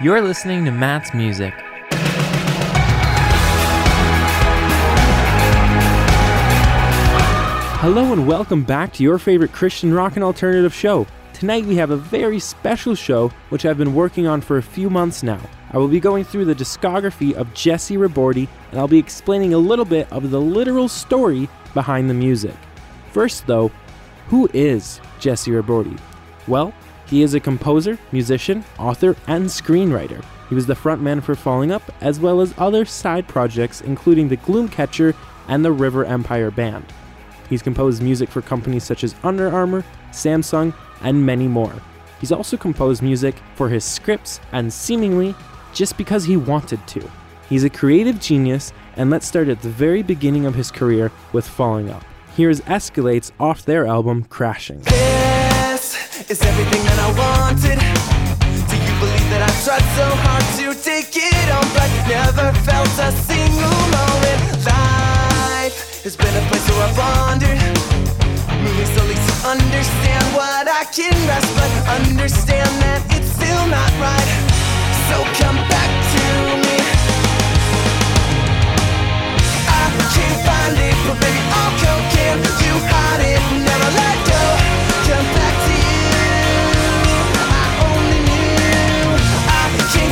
You're listening to Matt's Music. Hello and welcome back to your favorite Christian rock and alternative show. Tonight we have a very special show which I've been working on for a few months now. I will be going through the discography of Jessy Ribordy and I'll be explaining a little bit of the literal story behind the music. First though, who is Jessy Ribordy? Well, he is a composer, musician, author, and screenwriter. He was the frontman for Falling Up, as well as other side projects including the Gloomcatcher and the River Empire Band. He's composed music for companies such as Under Armour, Samsung, and many more. He's also composed music for his scripts and seemingly just because he wanted to. He's a creative genius, and let's start at the very beginning of his career with Falling Up. Here's Escalates off their album Crashing. Is everything that I wanted. Do you believe that I tried so hard to take it on, but never felt a single moment? Life has been a place where I've wandered, moving slowly to understand what I can grasp, but understand that it's still not right. So come back to me. I can't find it, but baby, I'll cocaine. You hide it, never let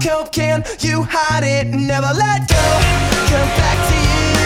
cope Can you hide it, never let go. Come back to you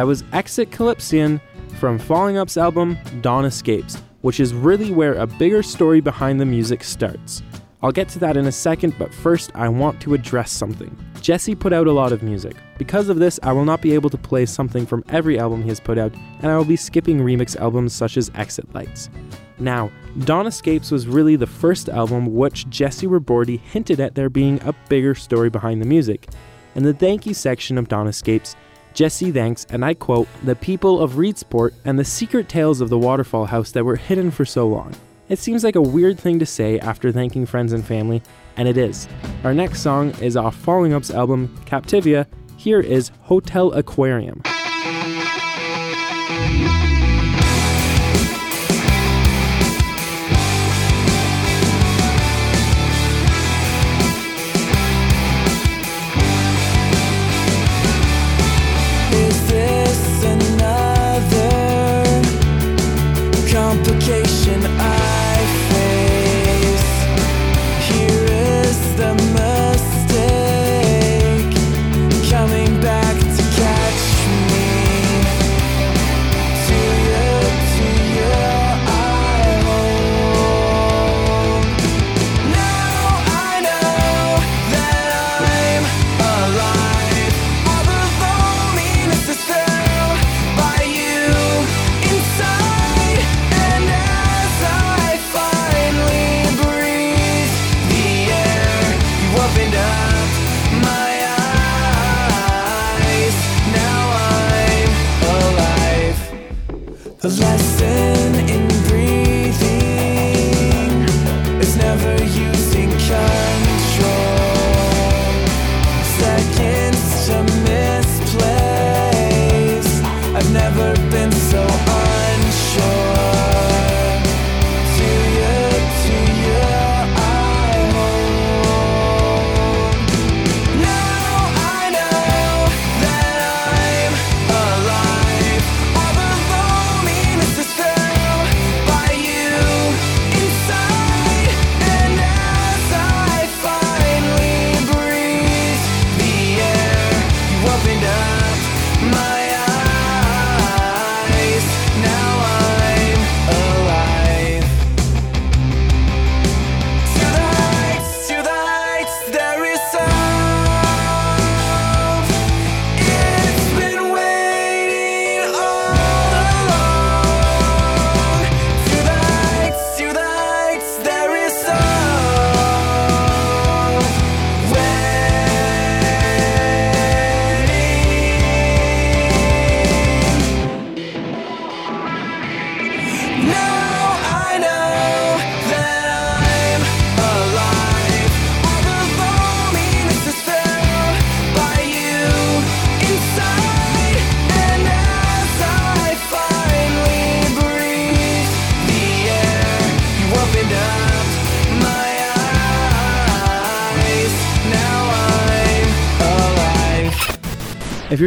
That was Exit Calypsan from Falling Up's album Dawn Escapes, which is really where a bigger story behind the music starts. I'll get to that in a second, but first I want to address something. Jessy put out a lot of music. Because of this, I will not be able to play something from every album he has put out, and I will be skipping remix albums such as Exit Lights. Now, Dawn Escapes was really the first album which Jessy Ribordy hinted at there being a bigger story behind the music. In the thank you section of Dawn Escapes, Jessy thanks, and I quote, the people of Reedsport and the secret tales of the waterfall house that were hidden for so long. It seems like a weird thing to say after thanking friends and family, and it is. Our next song is off Falling Up's album, Captiva. Here is Hotel Aquarium.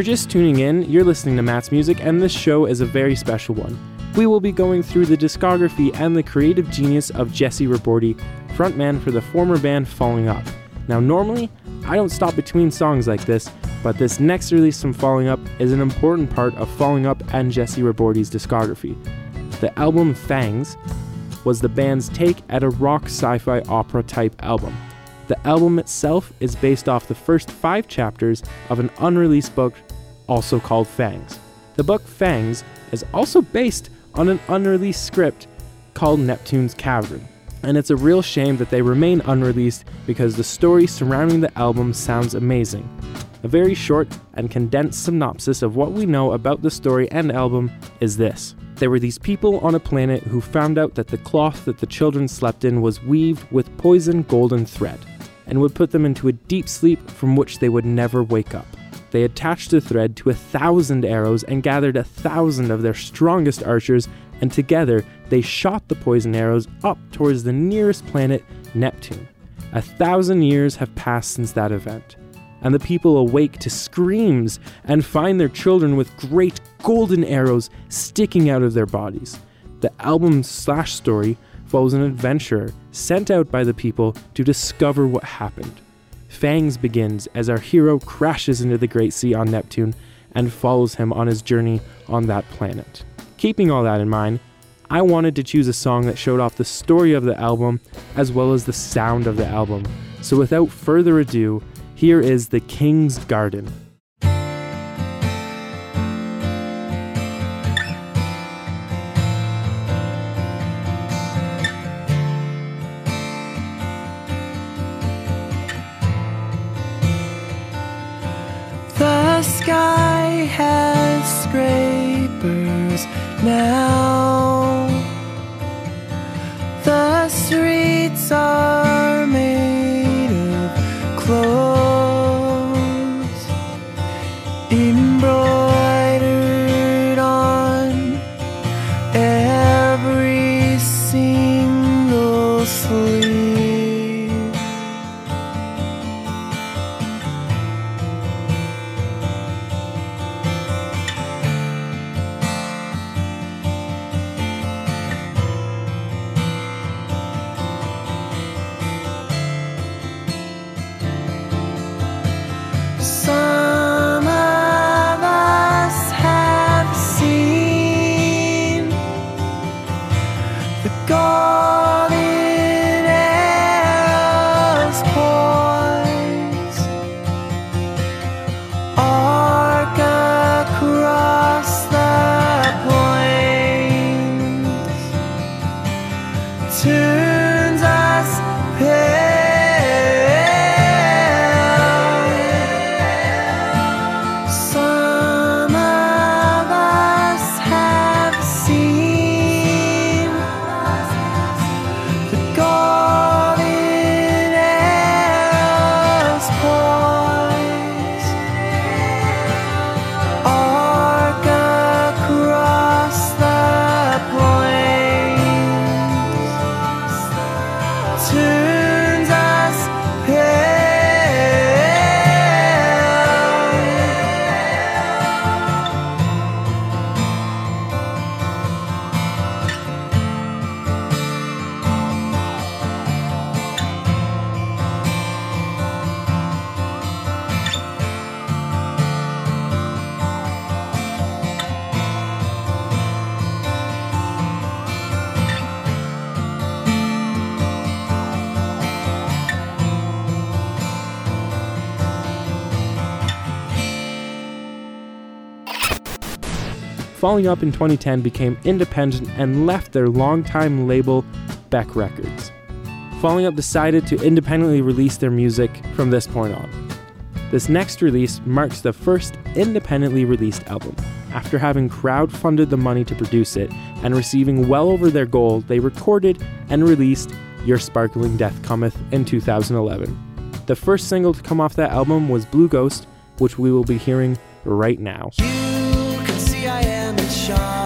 You're just tuning in, you're listening to Matt's Music, and this show is a very special one. We will be going through the discography and the creative genius of Jessy Ribordy, frontman for the former band Falling Up. Now, normally, I don't stop between songs like this, but this next release from Falling Up is an important part of Falling Up and Jessy Ribordy's discography. The album Fangs was the band's take at a rock sci fi opera type album. The album itself is based off the first five chapters of an unreleased book also called Fangs. The book Fangs is also based on an unreleased script called Neptune's Cavern, and it's a real shame that they remain unreleased because the story surrounding the album sounds amazing. A very short and condensed synopsis of what we know about the story and album is this. There were these people on a planet who found out that the cloth that the children slept in was weaved with poison golden thread, and would put them into a deep sleep from which they would never wake up. They attached the thread to a thousand arrows and gathered a thousand of their strongest archers, and together they shot the poison arrows up towards the nearest planet, Neptune. A thousand years have passed since that event, and the people awake to screams and find their children with great golden arrows sticking out of their bodies. The album slash story follows an adventurer sent out by the people to discover what happened. Fangs begins as our hero crashes into the Great Sea on Neptune and follows him on his journey on that planet. Keeping all that in mind, I wanted to choose a song that showed off the story of the album as well as the sound of the album. So without further ado, here is The King's Garden. Sky has scrapers now. Falling Up in 2010 became independent and left their longtime label, Beck Records. Falling Up decided to independently release their music from this point on. This next release marks the first independently released album. After having crowdfunded the money to produce it and receiving well over their goal, they recorded and released Your Sparkling Death Cometh in 2011. The first single to come off that album was Blue Ghost, which we will be hearing right now. Am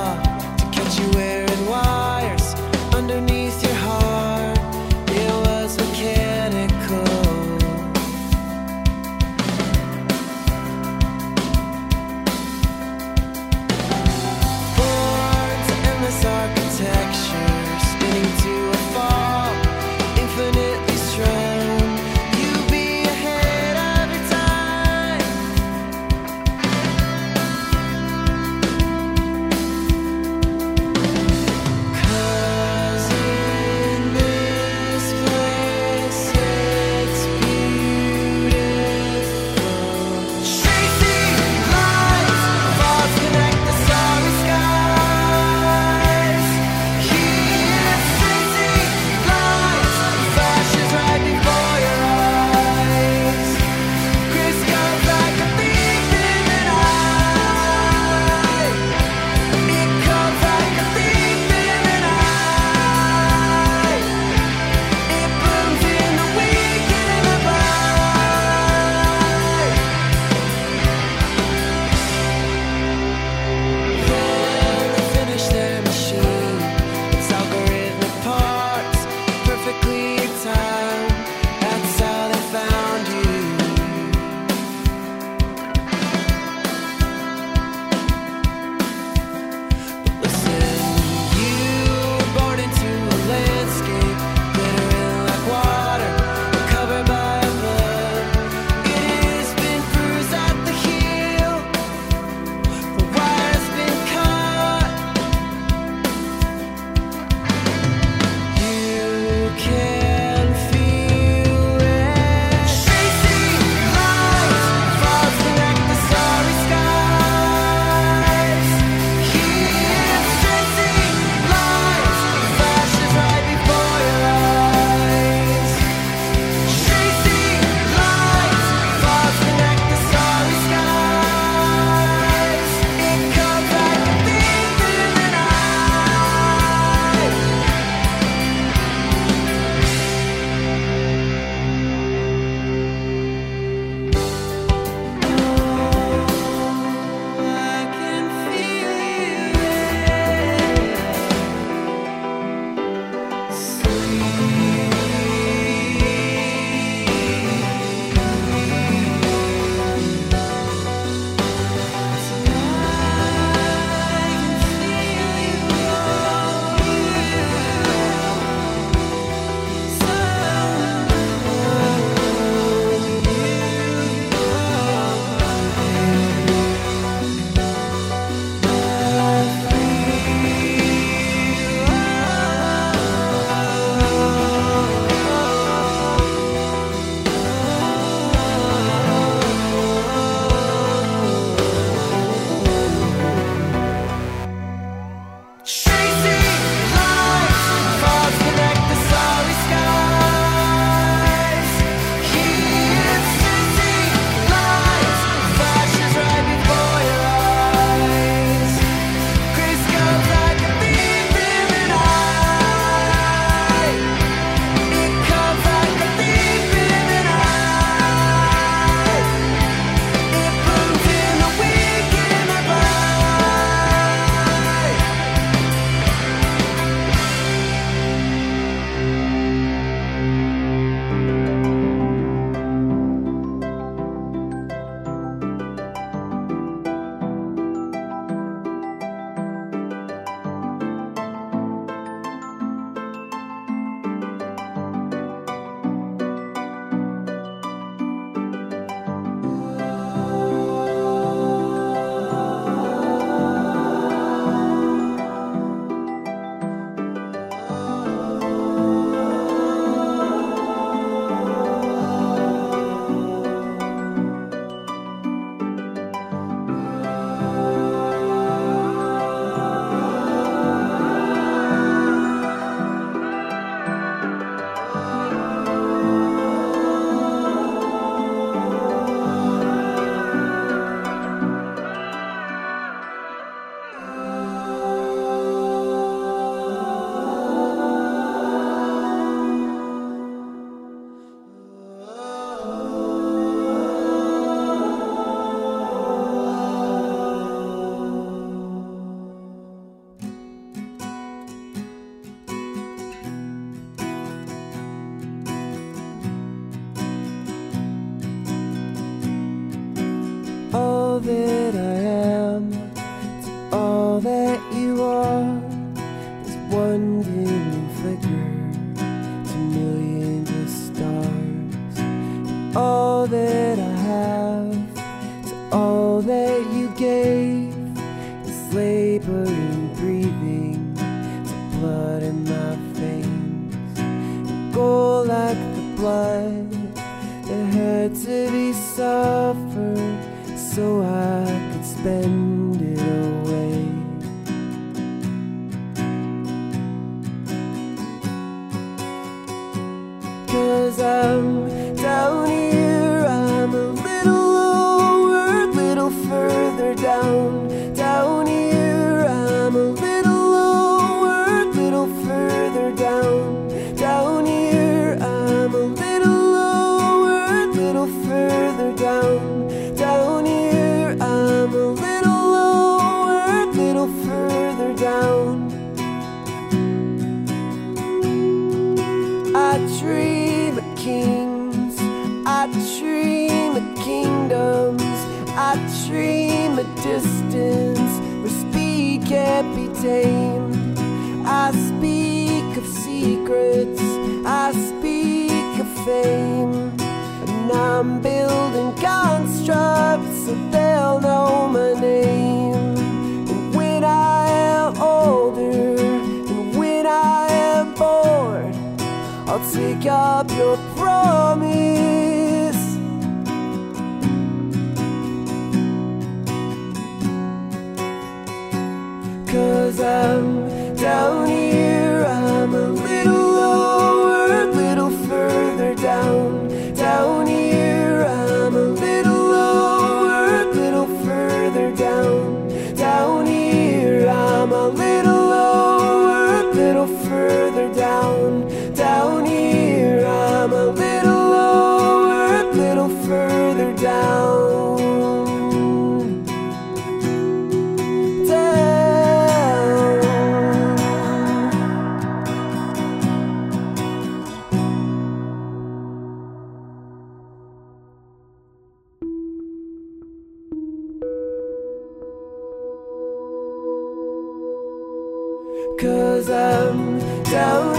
Cause I'm down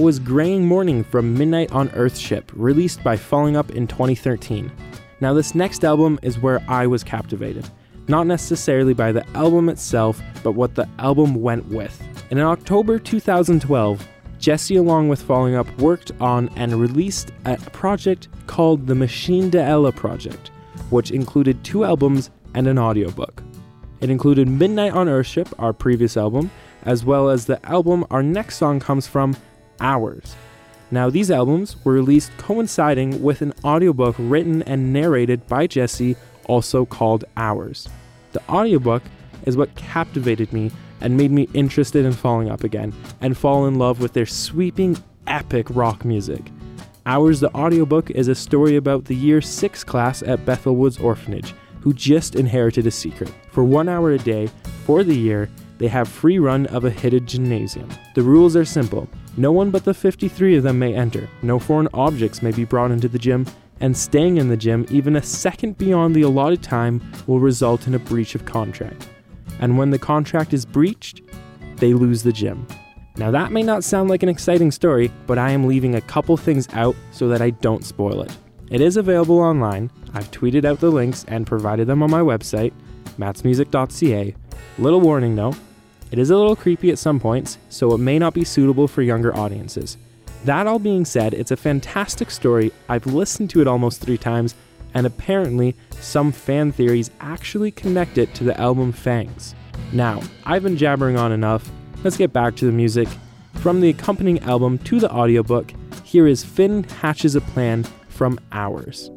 That was Graying Morning from Midnight on Earthship, released by Falling Up in 2013. Now, this next album is where I was captivated. Not necessarily by the album itself, but what the album went with. And in October 2012, Jessy, along with Falling Up, worked on and released a project called the Machine de Ella Project, which included two albums and an audiobook. It included Midnight on Earthship, our previous album, as well as the album our next song comes from, Hours. Now, these albums were released coinciding with an audiobook written and narrated by Jessy, also called Hours. The audiobook is what captivated me and made me interested in falling up again and fall in love with their sweeping, epic rock music. Hours, the audiobook, is a story about the year 6 class at Bethel Woods Orphanage who just inherited a secret. For one hour a day, for the year, they have free run of a hidden gymnasium. The rules are simple. No one but the 53 of them may enter, no foreign objects may be brought into the gym, and staying in the gym even a second beyond the allotted time will result in a breach of contract. And when the contract is breached, they lose the gym. Now, that may not sound like an exciting story, but I am leaving a couple things out so that I don't spoil it. It is available online. I've tweeted out the links and provided them on my website, matsmusic.ca. Little warning though, it is a little creepy at some points, so it may not be suitable for younger audiences. That all being said, it's a fantastic story. I've listened to it almost three times, and apparently, some fan theories actually connect it to the album Fangs. Now, I've been jabbering on enough. Let's get back to the music. From the accompanying album to the audiobook, here is Finn Hatches a Plan from Hours.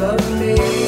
love me.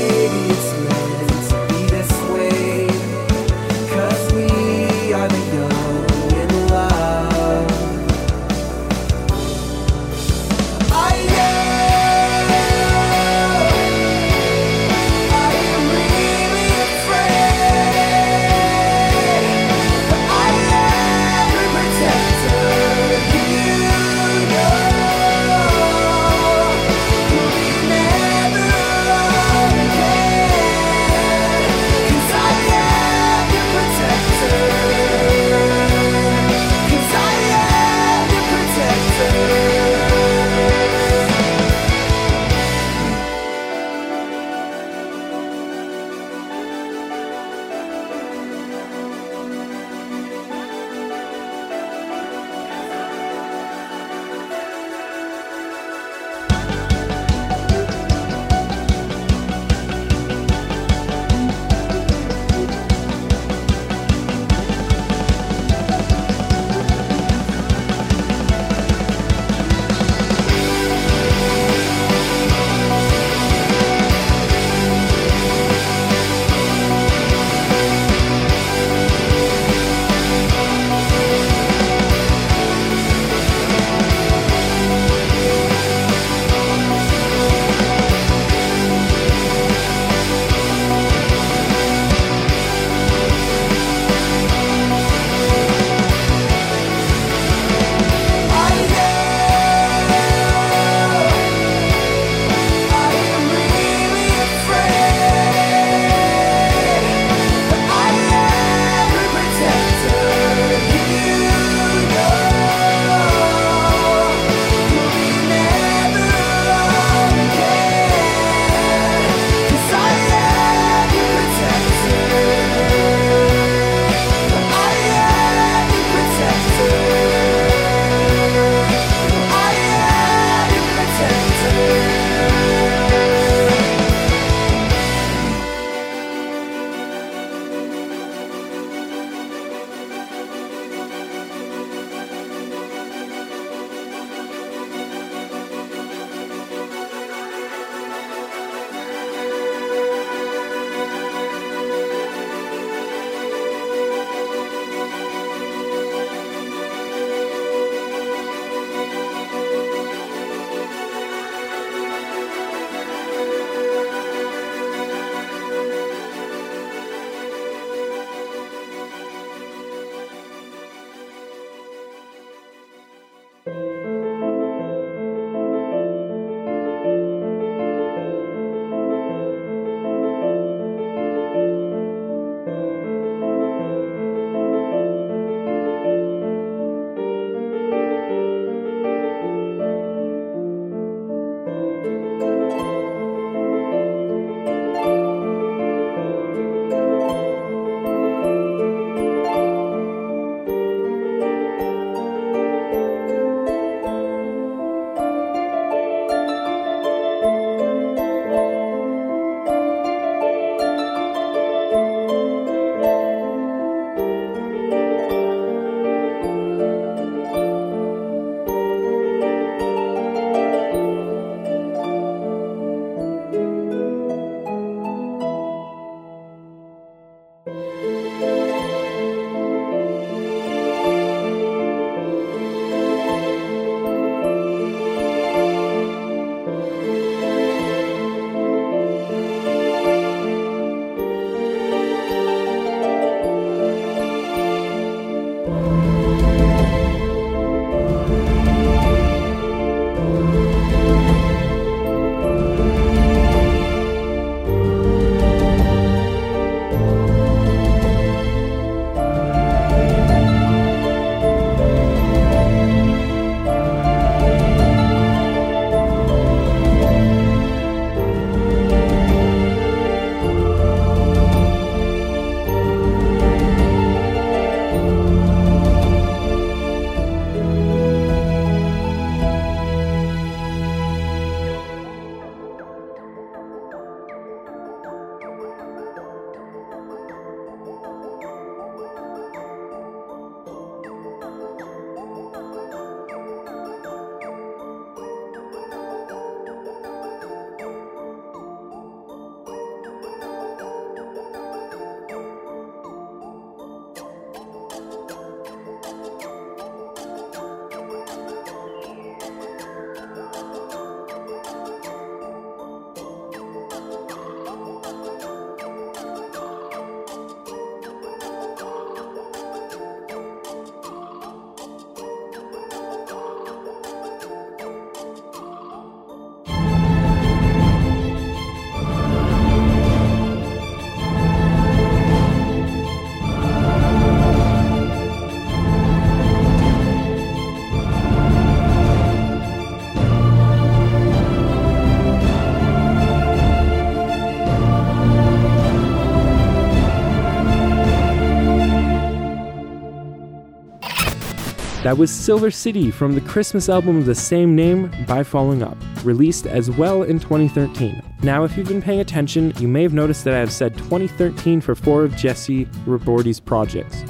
That was Silver City from the Christmas album of the same name by Falling Up, released as well in 2013. Now, if you've been paying attention, you may have noticed that I have said 2013 for four of Jessy Ribordy's projects.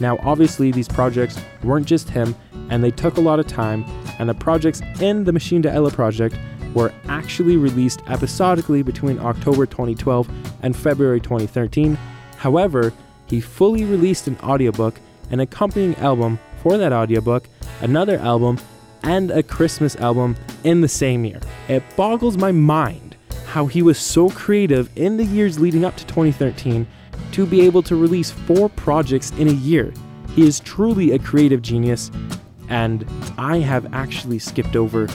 Now, obviously, these projects weren't just him, and they took a lot of time, and the projects in the Machine De Ella project were actually released episodically between October 2012 and February 2013. However, he fully released an audiobook, an accompanying album for that audiobook, another album, and a Christmas album in the same year. It boggles my mind how he was so creative in the years leading up to 2013 to be able to release four projects in a year. He is truly a creative genius, and I have actually skipped over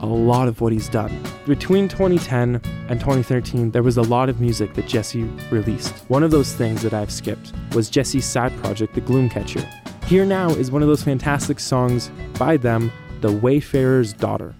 a lot of what he's done. Between 2010 and 2013, there was a lot of music that Jessy released. One of those things that I've skipped was Jessy's side project, The Gloomcatcher. Here Now is one of those fantastic songs by them, The Wayfarer's Daughter.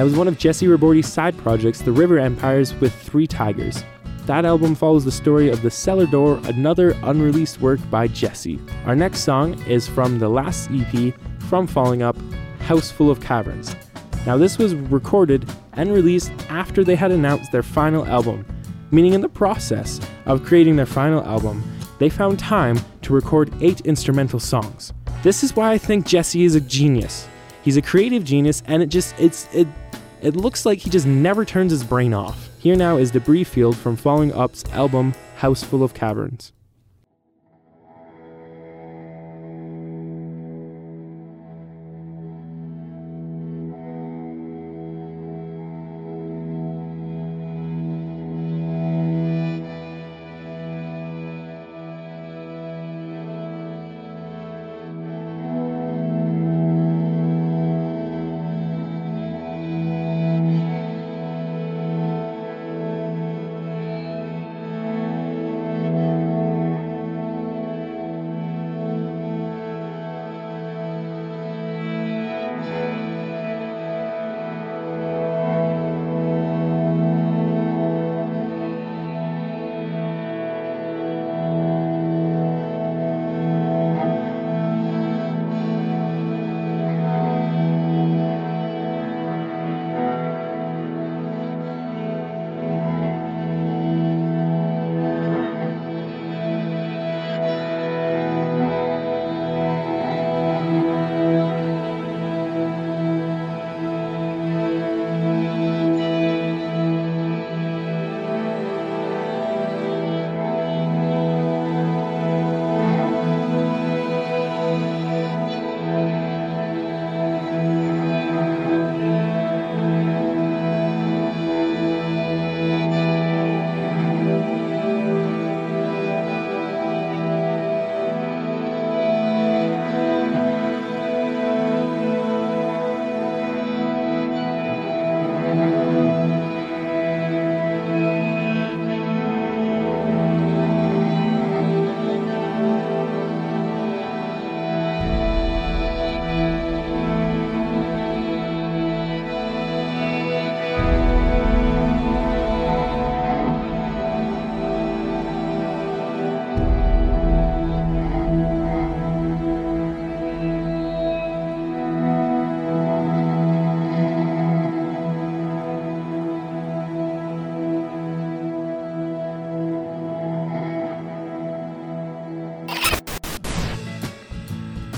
That was one of Jessy Ribordy's side projects, The River Empires with Three Tigers. That album follows the story of The Cellar Door, another unreleased work by Jessy. Our next song is from the last EP from Falling Up, House Full of Caverns. Now, this was recorded and released after they had announced their final album, meaning in the process of creating their final album, they found time to record eight instrumental songs. This is why I think Jessy is a genius. He's a creative genius, and it just it's it it looks like he just never turns his brain off. Here now is Debris Field from Falling Up's album House Full of Caverns.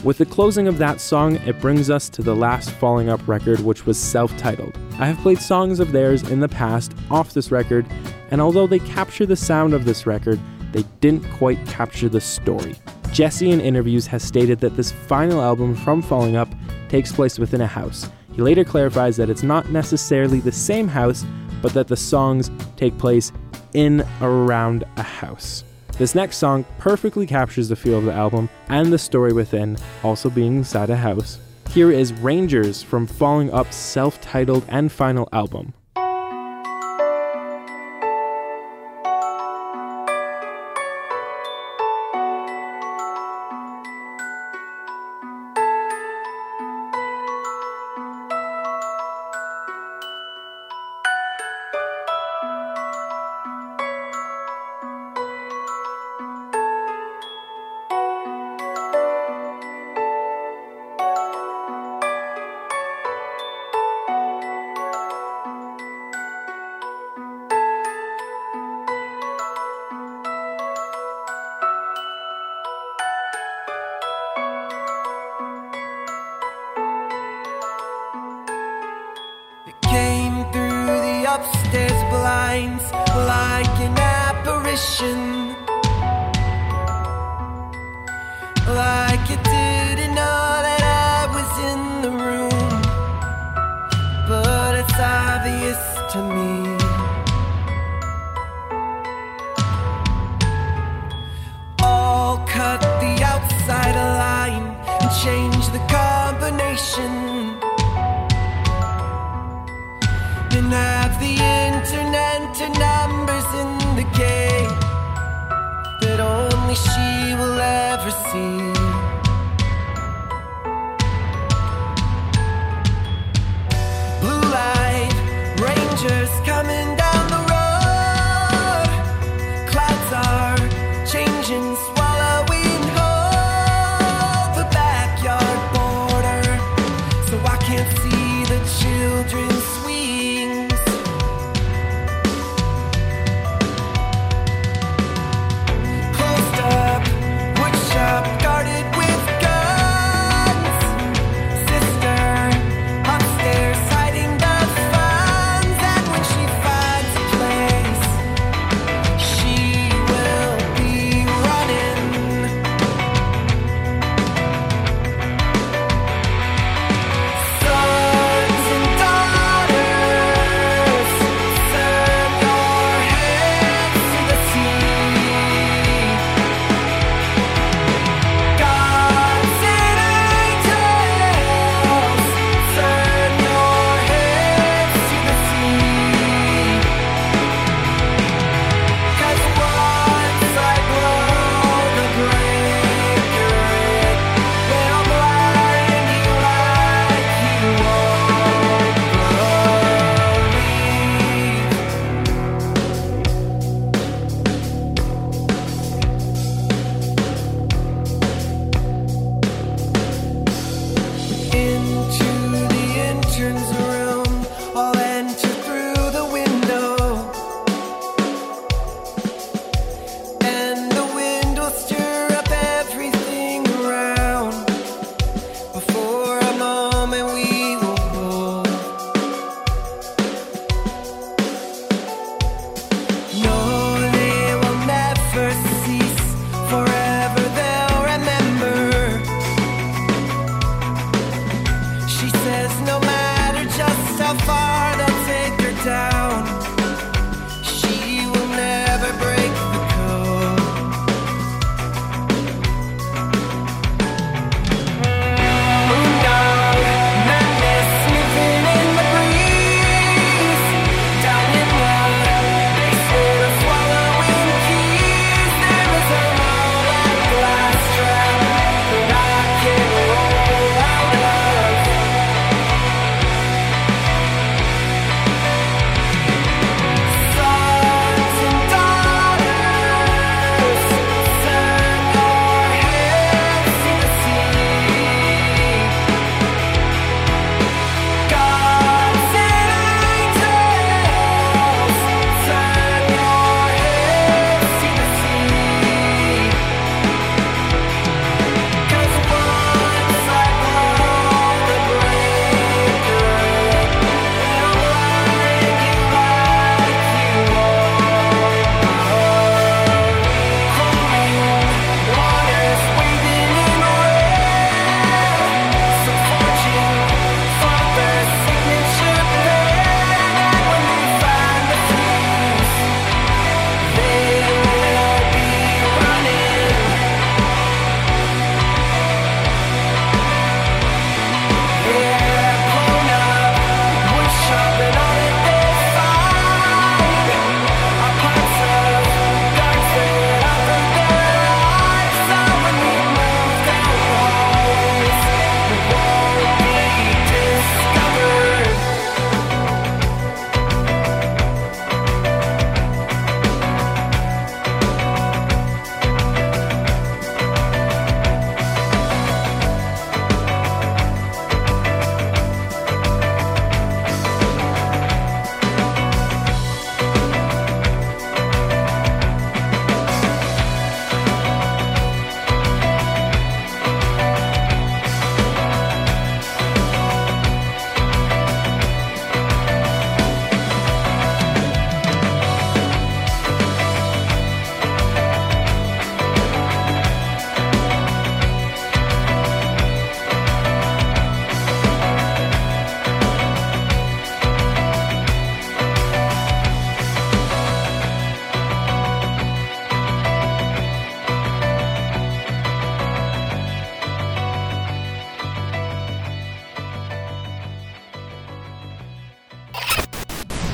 With the closing of that song, it brings us to the last Falling Up record, which was self titled. I have played songs of theirs in the past off this record, and although they capture the sound of this record, they didn't quite capture the story. Jessy in interviews has stated that this final album from Falling Up takes place within a house. He later clarifies that it's not necessarily the same house, but that the songs take place in around a house. This next song perfectly captures the feel of the album and the story within, also being inside a house. Here is Rangers from Falling Up's self titled and final album.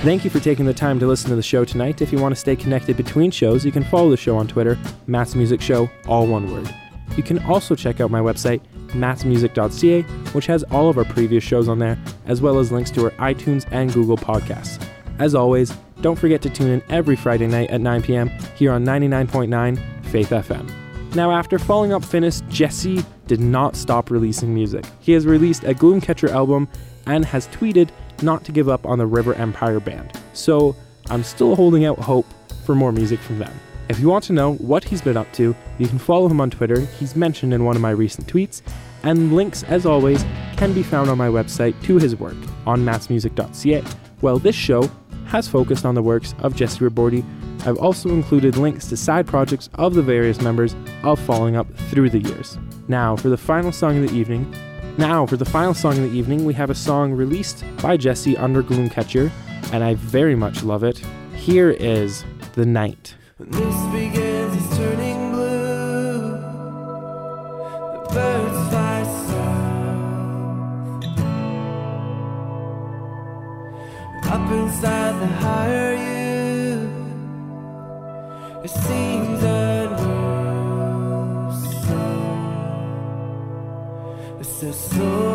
Thank you for taking the time to listen to the show tonight. If you want to stay connected between shows, you can follow the show on Twitter, Matt's Music Show, all one word. You can also check out my website, mattsmusic.ca, which has all of our previous shows on there, as well as links to our iTunes and Google podcasts. As always, don't forget to tune in every Friday night at 9 p.m. here on 99.9 Faith FM. Now, after falling up Finnis, Jessy did not stop releasing music. He has released a Gloomcatcher album and has tweeted not to give up on the River Empire Band. So, I'm still holding out hope for more music from them. If you want to know what he's been up to, you can follow him on Twitter. He's mentioned in one of my recent tweets, and links, as always, can be found on my website to his work on mattsmusic.ca. While this show has focused on the works of Jessy Ribordy. I've also included links to side projects of the various members of Falling Up through the years. Now, for the final song of the evening. Now, for the final song of the evening, we have a song released by Jessy under Gloomcatcher, and I very much love it. Here is The Night. Up inside the higher you, it seems So,